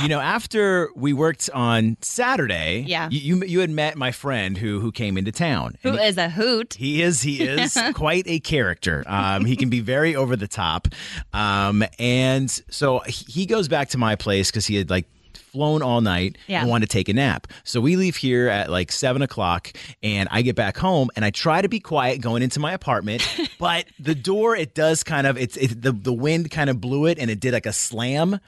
You know, after we worked on Saturday, Yeah. you you, you had met my friend who who came into town. Who And is a hoot? He is. He is quite a character. Um, he can be very over the top, um, and so he goes back to my place because he had like flown all night Yeah. and wanted to take a nap. So we leave here at like seven o'clock, and I get back home and I try to be quiet going into my apartment, but the door it does kind of it's it, the the wind kind of blew it and it did like a slam.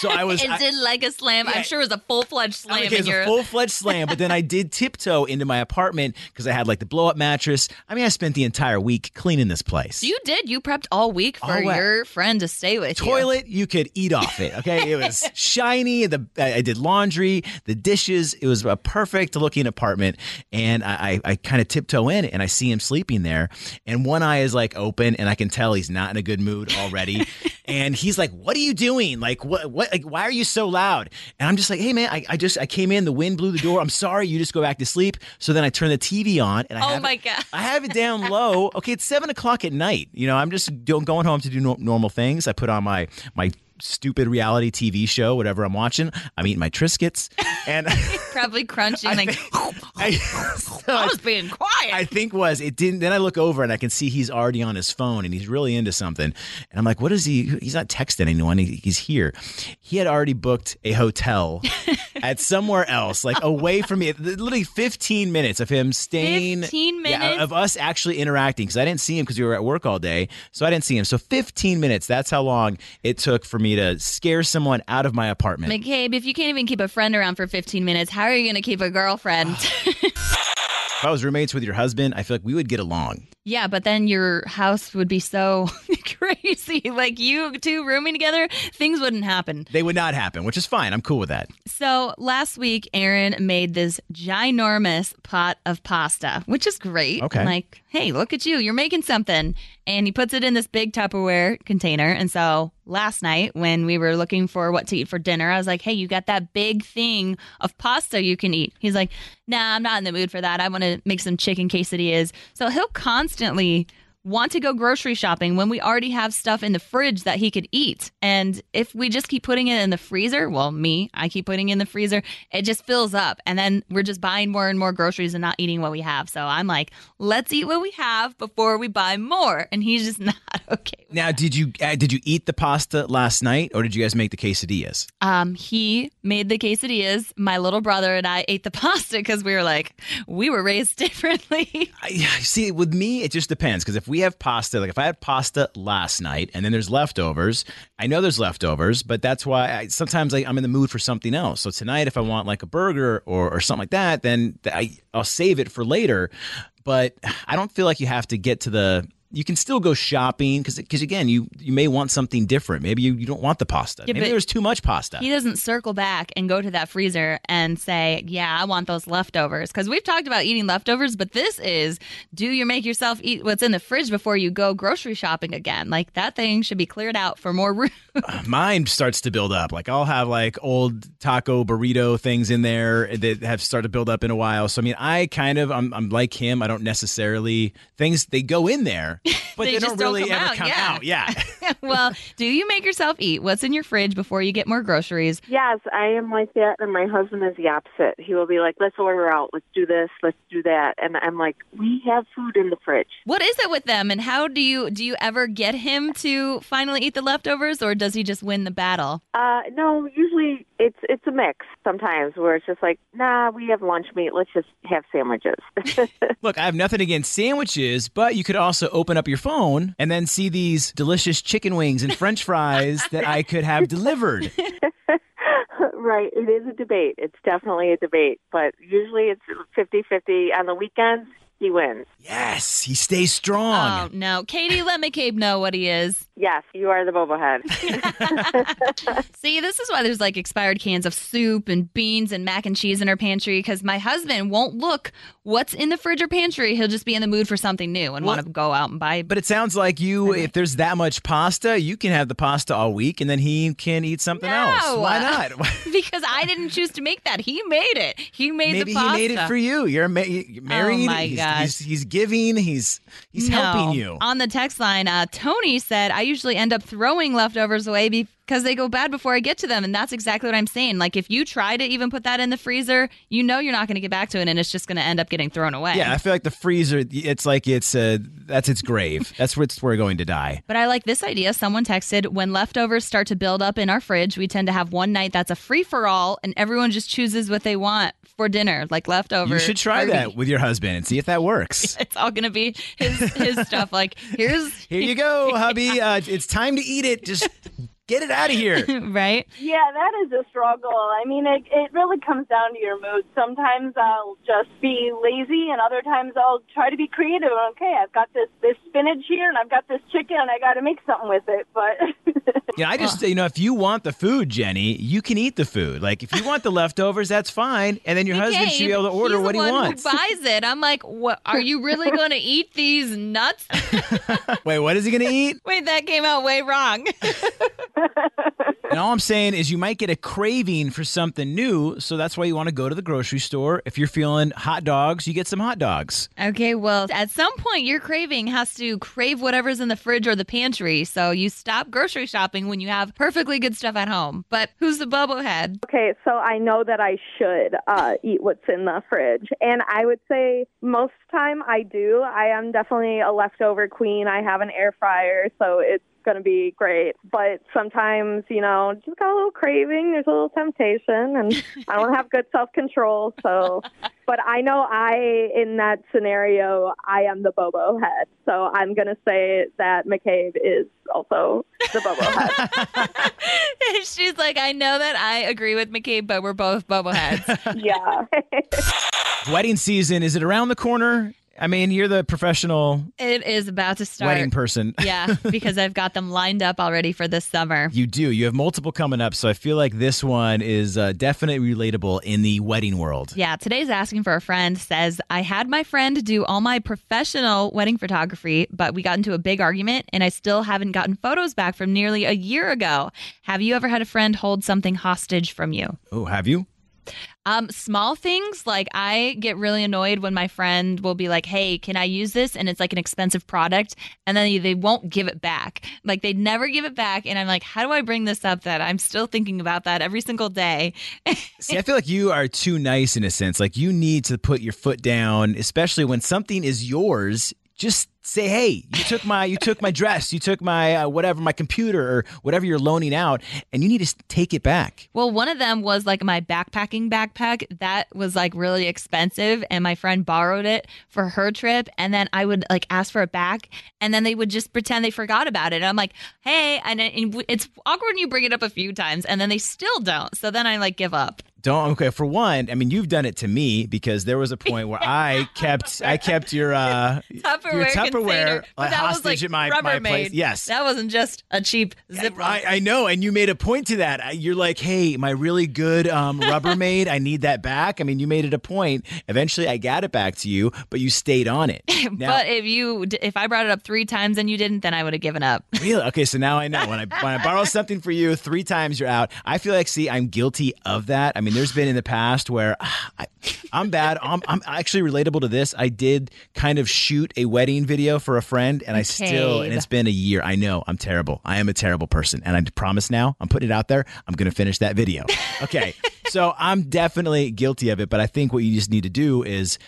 So I was. It I- did like a slam. Yeah. I'm sure it was a full fledged slam Okay, in it's your. a full fledged slam, but then I did tiptoe into my apartment because I had like the blow up mattress. I mean, I spent the entire week cleaning this place. you did. You prepped all week for All your friend to stay with you. Toilet, you could eat off it. Okay, it was shiny. The uh, I I did laundry, the dishes. It was a perfect looking apartment, and I, I, I kind of tiptoe in, and I see him sleeping there, and one eye is like open, and I can tell he's not in a good mood already. and he's like, "What are you doing? Like, what? What? Like, why are you so loud?" And I'm just like, "Hey, man, I, I just I came in. The wind blew the door. I'm sorry. You just go back to sleep." So then I turn the TV on, and I Oh have my it- God. I have it down low. Okay, it's seven o'clock at night. You know, I'm just going home to do no- normal things. I put on my my stupid reality TV show, whatever I'm watching. I'm eating my Triscuits, and Probably crunching. like, I, so I I, was being quiet. I think was it didn't. Then I look over and I can see he's already on his phone and he's really into something. And I'm like, what is he? He's not texting anyone. He, he's here. He had already booked a hotel at somewhere else, like away from me. Literally 15 minutes of him staying. 15 Yeah, minutes? of us actually interacting because I didn't see him because we were at work all day, so I didn't see him. So 15 minutes. That's how long it took for me to scare someone out of my apartment. McCabe, if you can't even keep a friend around for 15 minutes, how are you going to keep a girlfriend? if I was roommates with your husband, I feel like we would get along. yeah, but then your house would be so crazy. Like you two rooming together, things wouldn't happen. They would not happen, which is fine. I'm cool with that. So last week, Aaron made this ginormous pot of pasta, which is great. Okay. I'm like, hey, look at you. You're making something. And he puts it in this big Tupperware container. And so last night, when we were looking for what to eat for dinner, I was like, hey, you got that big thing of pasta you can eat. He's like, nah, I'm not in the mood for that. I want to make some chicken quesadillas. So he'll constantly want to go grocery shopping when we already have stuff in the fridge that he could eat. And if we just keep putting it in the freezer, well, me, I keep putting it in the freezer, it just fills up. And then we're just buying more and more groceries and not eating what we have. So I'm like, let's eat what we have before we buy more. And he's just not okay. with Now, did you uh, did you eat the pasta last night, or did you guys make the quesadillas? Um, he made the quesadillas. My little brother and I ate the pasta because we were like, we were raised differently. I, see, with me, it just depends. Because if we have pasta, like if I had pasta last night and then there's leftovers, I know there's leftovers, but that's why I, sometimes I, I'm in the mood for something else. So tonight, if I want like a burger or, or something like that, then I, I'll save it for later. But I don't feel like you have to get to the. You can still go shopping because, because again, you you may want something different. Maybe you, you don't want the pasta. Yeah, Maybe there's too much pasta. He doesn't circle back and go to that freezer and say, Yeah, I want those leftovers. Because we've talked about eating leftovers, but this is do you make yourself eat what's in the fridge before you go grocery shopping again? Like that thing should be cleared out for more room. Uh, mine starts to build up. Like I'll have like old taco burrito things in there that have started to build up in a while. So I mean, I kind of I'm, I'm like him. I don't necessarily things they go in there, but They they, just don't don't really come ever out, come yeah. out. Yeah. well, do you make yourself eat what's in your fridge before you get more groceries? Yes, I am like that, and my husband is the opposite. He will be like, "Let's order out. Let's do this. Let's do that," and I'm like, "We have food in the fridge." What is it with them and how do you do you ever get him to finally eat the leftovers or does he just win the battle? Uh, no, usually it's it's a mix. Sometimes where it's just like, "Nah, we have lunch meat. Let's just have sandwiches." Look, I have nothing against sandwiches, but you could also open up your phone and then see these delicious chicken wings and French fries that I could have delivered. right. It is a debate. It's definitely a debate, but usually it's 50-50 on the weekends. He wins. Yes, he stays strong. Oh no. Katie, let McCabe know what he is. Yes, you are the Bobo head. See, this is why there's like expired cans of soup and beans and mac and cheese in our pantry because my husband won't look what's in the fridge or pantry, he'll just be in the mood for something new and Well- want to go out and buy. But it sounds like you, if there's that much pasta, you can have the pasta all week, and then he can eat something else. Why not? because I didn't choose to make that. He made it. He made Maybe the he made it for you. You're, ma- you're married. my he's, gosh. He's, he's giving. He's he's No. helping you. On the text line, uh, Tony said, I usually end up throwing leftovers away because they go bad before I get to them. And that's exactly what I'm saying. Like, if you try to even put that in the freezer, you know you're not going to get back to it and it's just going to end up getting thrown away. Yeah, I feel like the freezer. It's like it's uh, that's its grave. that's where it's we're going to die. But I like this idea. Someone texted when leftovers start to build up in our fridge, we tend to have one night that's a free for all and everyone just chooses what they want for dinner, like leftovers. You should try that with your husband and see if that works. It's all going to be his his stuff. Like, here's Here you go, hubby. Uh, it's time to eat it. Just get it out of here. right. Yeah, that is a struggle. I mean, it, it really comes down to your mood. Sometimes I'll just be lazy, and other times I'll try to be creative. Okay, I've got this this spinach here, and I've got this chicken, and I got to make something with it. But Yeah, I just you know if you want the food, Jenny, you can eat the food. Like if you want the leftovers, that's fine. And then your husband should be able to order he's what the he one wants. Who buys it? I'm like, what? Are you really going to eat these nuts? Wait, what is he gonna eat? Wait, that came out way wrong. And all I'm saying is you might get a craving for something new, so that's why you want to go to the grocery store. If you're feeling hot dogs, you get some hot dogs. okay, well, at some point, your craving has to crave whatever's in the fridge or the pantry. So you stop grocery shopping when you have perfectly good stuff at home. But who's the Bobo head? Okay, so I know that I should uh, eat what's in the fridge, and I would say most time I do. I am definitely a leftover queen. I have an air fryer, so it's going to be great. But sometimes, you know, just got a little craving. There's a little temptation, and I don't have good self control. So, but I know I, in that scenario, I am the Bobo head. So I'm going to say that McCabe is also the Bobo head. She's like, I know that I agree with McCabe, but we're both Bobo heads. yeah. Wedding season is it around the corner? I mean, you're the professional it is about to start. wedding person. yeah, because I've got them lined up already for this summer. You do. You have multiple coming up, so I feel like this one is uh, definitely relatable in the wedding world. Yeah, today's asking for a friend says, I had my friend do all my professional wedding photography, but we got into a big argument and I still haven't gotten photos back from nearly a year ago. Have you ever had a friend hold something hostage from you? Oh, have you? Um, small things like I get really annoyed when my friend will be like, "Hey, can I use this?" and it's like an expensive product, and then they won't give it back. Like they never give it back, and I'm like, "How do I bring this up?" That I'm still thinking about that every single day. See, I feel like you are too nice in a sense. Like you need to put your foot down, especially when something is yours. Just say, "Hey, you took my you took my dress, you took my uh, whatever, my computer or whatever you're loaning out, and you need to take it back." Well, one of them was like my backpacking backpack that was like really expensive, and my friend borrowed it for her trip. And then I would like ask for it back, and then they would just pretend they forgot about it. And I'm like, hey, and and it's awkward when you bring it up a few times, and then they still don't. So then I like give up. Don't okay. For one, I mean, you've done it to me because there was a point where I kept I kept your uh your Tupperware, Tupperware container. But like, that was hostage like at my my place. Yes, that wasn't just a cheap zipper. I, I know, and you made a point to that. You're like, "Hey, my really good um, Rubbermaid, I need that back." I mean, you made it a point. Eventually, I got it back to you, but you stayed on it. Now, but if you if I brought it up three times and you didn't, then I would have given up. really, okay. So now I know when I when I borrow something for you three times, you're out. I feel like, see, I'm guilty of that. I mean, there's been in the past where ah, I, I'm bad. I'm, I'm actually relatable to this. I did kind of shoot a wedding video for a friend, and I still, and it's been a year. I know I'm terrible. I am a terrible person, and I promise now, I'm putting it out there. I'm going to finish that video. Okay, so I'm definitely guilty of it, but I think what you just need to do is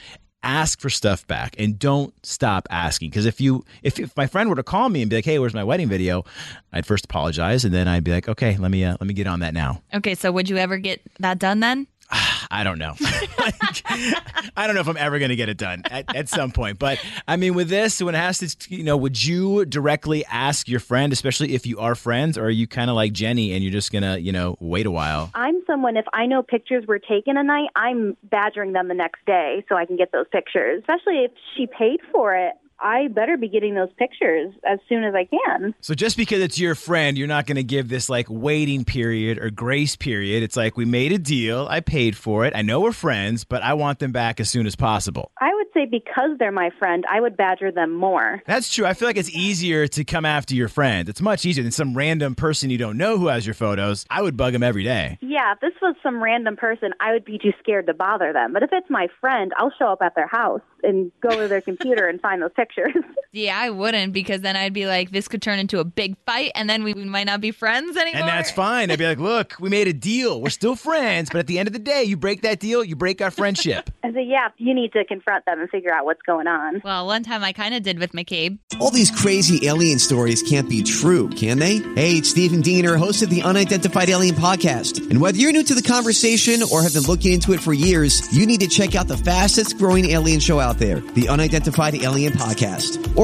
ask for stuff back and don't stop asking. Because if you if, if my friend were to call me and be like hey where's my wedding video? I'd first apologize and then i'd be like okay let me uh, let me get on that now. Okay, so would you ever get that done then? I don't know. Like, I don't know if I'm ever going to get it done at, at some point. But I mean, with this, when it has to, you know, would you directly ask your friend, especially if you are friends, or are you kind of like Jenny and you're just going to, you know, wait a while? I'm someone, if I know pictures were taken a night, I'm badgering them the next day so I can get those pictures, especially if she paid for it. I better be getting those pictures as soon as I can. So just because it's your friend, you're not going to give this like waiting period or grace period. It's like we made a deal, I paid for it. I know we're friends, but I want them back as soon as possible. I would say because they're my friend, I would badger them more. That's true. I feel like it's easier to come after your friend. It's much easier than some random person you don't know who has your photos. I would bug them every day. Yeah, if this was some random person, I would be too scared to bother them. But if it's my friend, I'll show up at their house and go to their computer and find those pictures pictures. Yeah, I wouldn't because then I'd be like, this could turn into a big fight and then we might not be friends anymore. And that's fine. I'd be like, look, we made a deal. We're still friends, but at the end of the day, you break that deal, you break our friendship. I say, yeah, you need to confront them and figure out what's going on. Well, one time I kind of did with McCabe. All these crazy alien stories can't be true, can they? Hey, it's Stephen Diener, host of the Unidentified Alien Podcast. And whether you're new to the conversation or have been looking into it for years, you need to check out the fastest growing alien show out there, the Unidentified Alien Podcast, or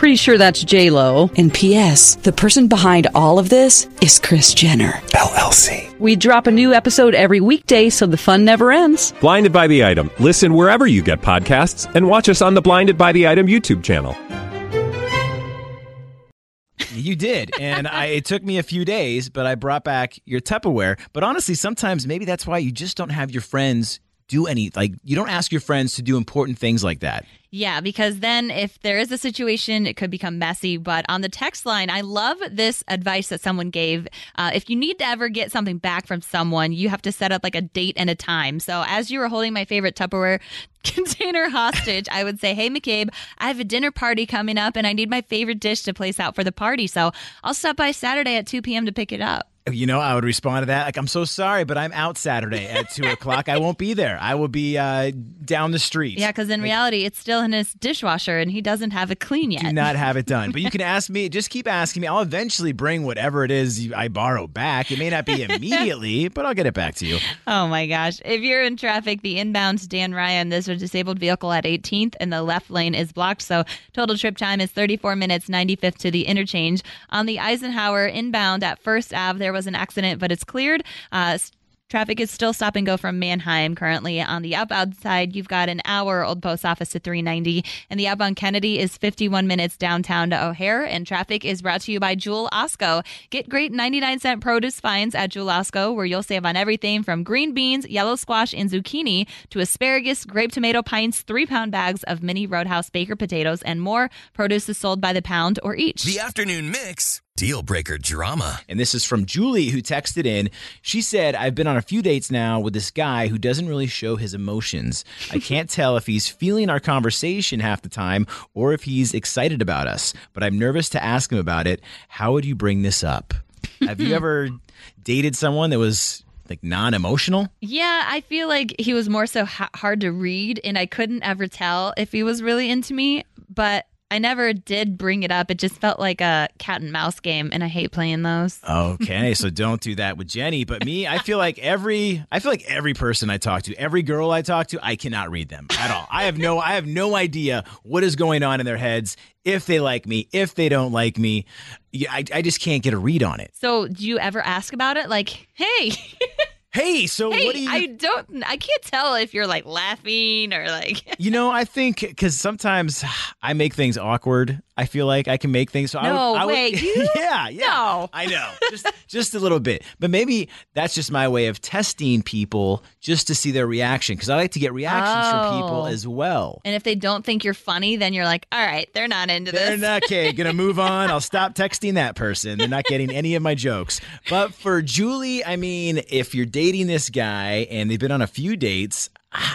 Pretty sure that's J Lo. And P.S. The person behind all of this is Kris Jenner LLC. We drop a new episode every weekday, so the fun never ends. Blinded by the item. Listen wherever you get podcasts, and watch us on the Blinded by the Item YouTube channel. You did. And I, it took me a few days, but I brought back your Tupperware. But honestly, sometimes maybe that's why you just don't have your friends do any, like, you don't ask your friends to do important things like that. Yeah, because then if there is a situation, it could become messy. But on the text line, I love this advice that someone gave. Uh, if you need to ever get something back from someone, you have to set up like a date and a time. So as you were holding my favorite Tupperware container hostage, I would say, Hey, McCabe, I have a dinner party coming up and I need my favorite dish to place out for the party. So I'll stop by Saturday at 2 p.m. to pick it up. You know, I would respond to that like, "I'm so sorry, but I'm out Saturday at two o'clock. I won't be there. I will be uh, down the street." Yeah, because in reality, it's still in his dishwasher and he doesn't have it clean yet. do not have it done. But you can ask me. Just keep asking me. I'll eventually bring whatever it is I borrow back. It may not be immediately, but I'll get it back to you. Oh my gosh. If you're in traffic, the inbound Dan Ryan, there's a disabled vehicle at 18th and the left lane is blocked. So total trip time is 34 minutes, 95th to the interchange. On the Eisenhower inbound at First Ave, there was an accident, but it's cleared. Uh, Traffic is still stop and go from Mannheim currently. On the outbound side, you've got an hour Old Post Office to 390, and the outbound Kennedy is 51 minutes downtown to O'Hare. And traffic is brought to you by Jewel Osco. Get great 99 cent produce finds at Jewel Osco, where you'll save on everything from green beans, yellow squash, and zucchini to asparagus, grape tomato pints, three pound bags of mini Roadhouse Baker potatoes, and more. Produce is sold by the pound or each. The afternoon mix. Deal breaker drama. And this is from Julie, who texted in. She said, I've been on a few dates now with this guy who doesn't really show his emotions. I can't tell if he's feeling our conversation half the time or if he's excited about us, but I'm nervous to ask him about it. How would you bring this up? Have you ever dated someone that was like non emotional? Yeah, I feel like he was more so ha- hard to read, and I couldn't ever tell if he was really into me. But I never did bring it up. It just felt like a cat and mouse game, and I hate playing those. Okay, so don't do that with Jenny. But me, I feel like every I feel like every person I talk to, every girl I talk to, I cannot read them at all. I have no I have no idea what is going on in their heads, if they like me, if they don't like me. I, I just can't get a read on it. So, do you ever ask about it? Like, hey, Hey, so hey, what do you I don't, I can't tell if you're like laughing or like. You know, I think because sometimes I make things awkward. I feel like I can make things. So I No would, I would- you? yeah, yeah. No. I know, just just a little bit. But maybe that's just my way of testing people, just to see their reaction. Because I like to get reactions from people Oh. as well. And if they don't think you're funny, then you're like, all right, they're not into this. They're this. not okay. Gonna move on. I'll stop texting that person. They're not getting any of my jokes. But for Julie, I mean, if you're dating this guy and they've been on a few dates,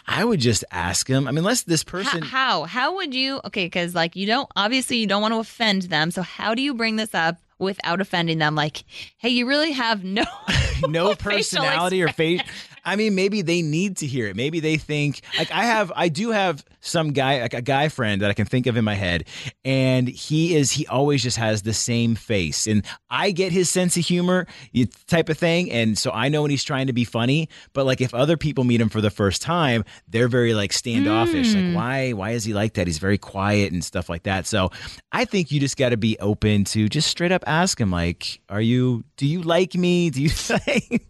I would just ask him. I mean, unless this person. how? How would you? Okay, because like you don't obviously you don't want to offend them. So how do you bring this up without offending them? Like, hey, you really have no no personality or face. I mean, maybe they need to hear it. Maybe they think like I have, I do have some guy, like a guy friend that I can think of in my head, and he is, he always just has the same face, and I get his sense of humor you- type of thing, and so I know when he's trying to be funny. But like if other people meet him for the first time, they're very like standoffish. Mm. Like why, why is he like that? He's very quiet and stuff like that. So I think you just got to be open to just straight up ask him like, are you, do you like me? Do you like?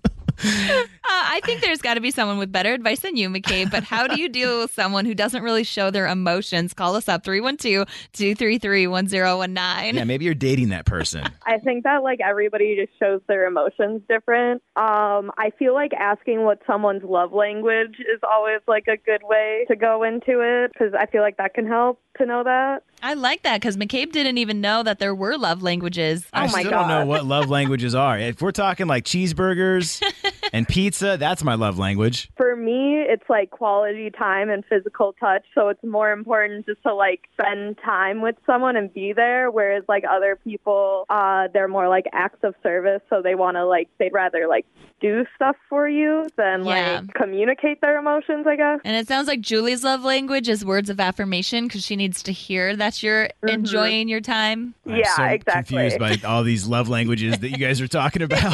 Uh, I think there's got to be someone with better advice than you, McCabe. But how do you deal with someone who doesn't really show their emotions? Call us up 312 233 1019. yeah, maybe you're dating that person. I think that like everybody just shows their emotions different. Um, I feel like asking what someone's love language is always like a good way to go into it because I feel like that can help to know that. I like that because McCabe didn't even know that there were love languages. I Oh my still don't know what love languages are. If we're talking like cheeseburgers and pizza, that's my love language. For me, it's like quality time and physical touch. So it's more important just to like spend time with someone and be there. Whereas like other people, uh, they're more like acts of service. So they want to like, they'd rather like do stuff for you than Yeah. like communicate their emotions, I guess. And it sounds like Julie's love language is words of affirmation because she needs to hear that you're enjoying your time. I'm Yeah, so exactly. confused by all these love languages that you guys are talking about.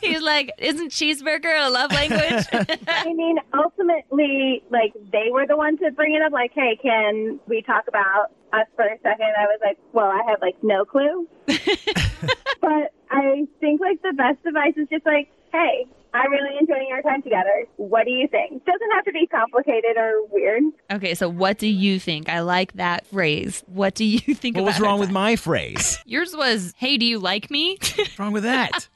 He's like, Isn't cheeseburger a love language? I mean, ultimately, like they were the ones to bring it up. Like, hey, can we talk about us for a second? I was like, well, I have like no clue. but I think like the best advice is just like, hey, I'm really enjoying our time together. What do you think? Doesn't have to be complicated or weird. okay, so what do you think? I like that phrase. What do you think what about was wrong with my phrase? Yours was, Hey, do you like me? What's wrong with that?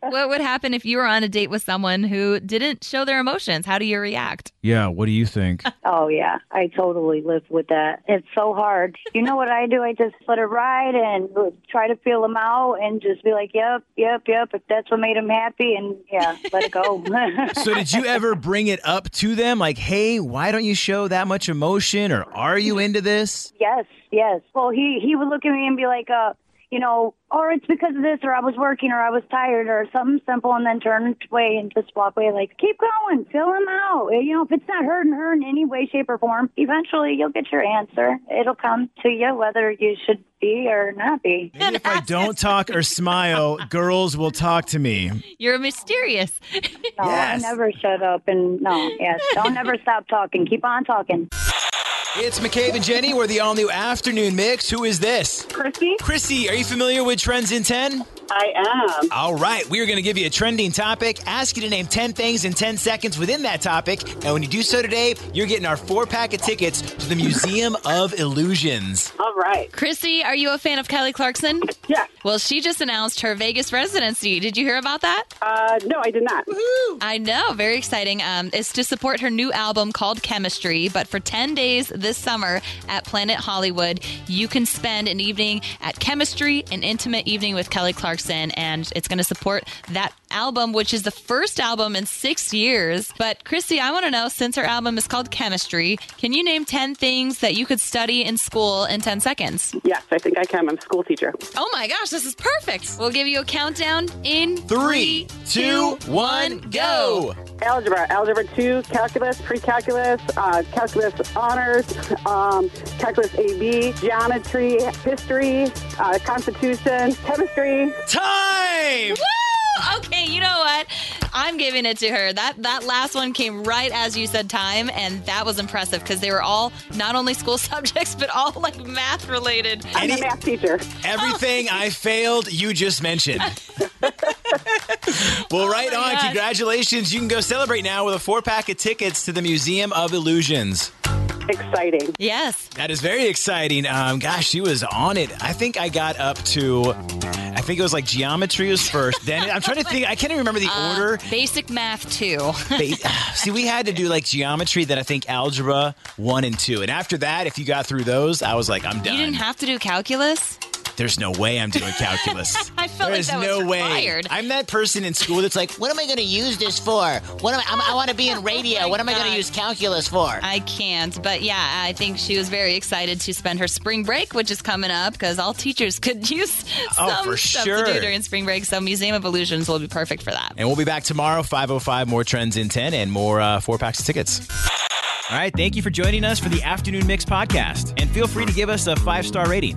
what would happen if you were on a date with someone who didn't show their emotions? How do you react? Yeah, what do you think? Oh yeah, I totally live with that. It's so hard. You know what I do? I just let it ride and try to feel them out and just be like, "Yep, yep, yep." If that's what made them happy, and yeah, let it go. So did you ever bring it up to them like, "Hey, why don't you show that much emotion or are you into this?" yes, yes. Well, he he would look at me and be like, "Uh." You know, or it's because of this, or I was working, or I was tired, or something simple, and then turn away and just walk away. Like, keep going, fill them out. You know, if it's not hurting her in any way, shape, or form, eventually you'll get your answer. It'll come to you whether you should be or not be. Maybe if I don't talk or smile, girls will talk to me. You're mysterious. No, Yes. I never shut up and no, yes. Don't ever stop talking. Keep on talking. It's McCabe and Jenny. We're the all new afternoon mix. Who is this? Chrissy, Chrissy, are you familiar with Trends in 10? I am. All right, we are going to give you a trending topic, ask you to name 10 things in 10 seconds within that topic. And when you do so today, you're getting our four pack of tickets to the Museum of Illusions. All right. Chrissy, are you a fan of Kelly Clarkson? Yeah. Well, she just announced her Vegas residency. Did you hear about that? Uh, no, I did not. I know, very exciting. Um, it's to support her new album called Chemistry. But for 10 days this summer at Planet Hollywood, you can spend an evening at Chemistry, an intimate evening with Kelly Clarkson. And it's going to support that album, which is the first album in six years. But Chrissy, I want to know since her album is called Chemistry, can you name 10 things that you could study in school in 10 seconds? Yes, I think I can. I'm a school teacher. Oh my gosh, this is perfect. We'll give you a countdown in Three, two, one, go. Algebra, algebra two, calculus, pre-calculus, uh, calculus honors, um, calculus AB, geometry, history, uh, constitution, chemistry. Time! Woo! Okay, you know what? I'm giving it to her. That that last one came right as you said time, and that was impressive because they were all not only school subjects but all like math related. I'm Any- a math teacher. Everything I failed, you just mentioned. well, right Oh my on. gosh. Congratulations. You can go celebrate now with a four pack of tickets to the Museum of Illusions. Exciting. Yes. That is very exciting. Um, gosh, she was on it. I think I got up to, I think it was like geometry was first. Then I'm trying to think. I can't even remember the Uh, order. Basic math too. See, we had to do like geometry, then I think algebra one and two, and after that, if you got through those, I was like, I'm done. you didn't have to do calculus. There's no way I'm doing calculus. I felt There's like that no was way. I'm that person in school that's like, What am I going to use this for? What am I, I'm, I want to be in radio. what am I going to use calculus for? I can't, but yeah, I think she was very excited to spend her spring break, which is coming up because all teachers could use Oh, some for substitute sure. during spring break. So Museum of Illusions will be perfect for that. And we'll be back tomorrow, 505, more trends in 10 and more uh, four packs of tickets. All right. Thank you for joining us for the Afternoon Mix podcast. And feel free to give us a five star rating.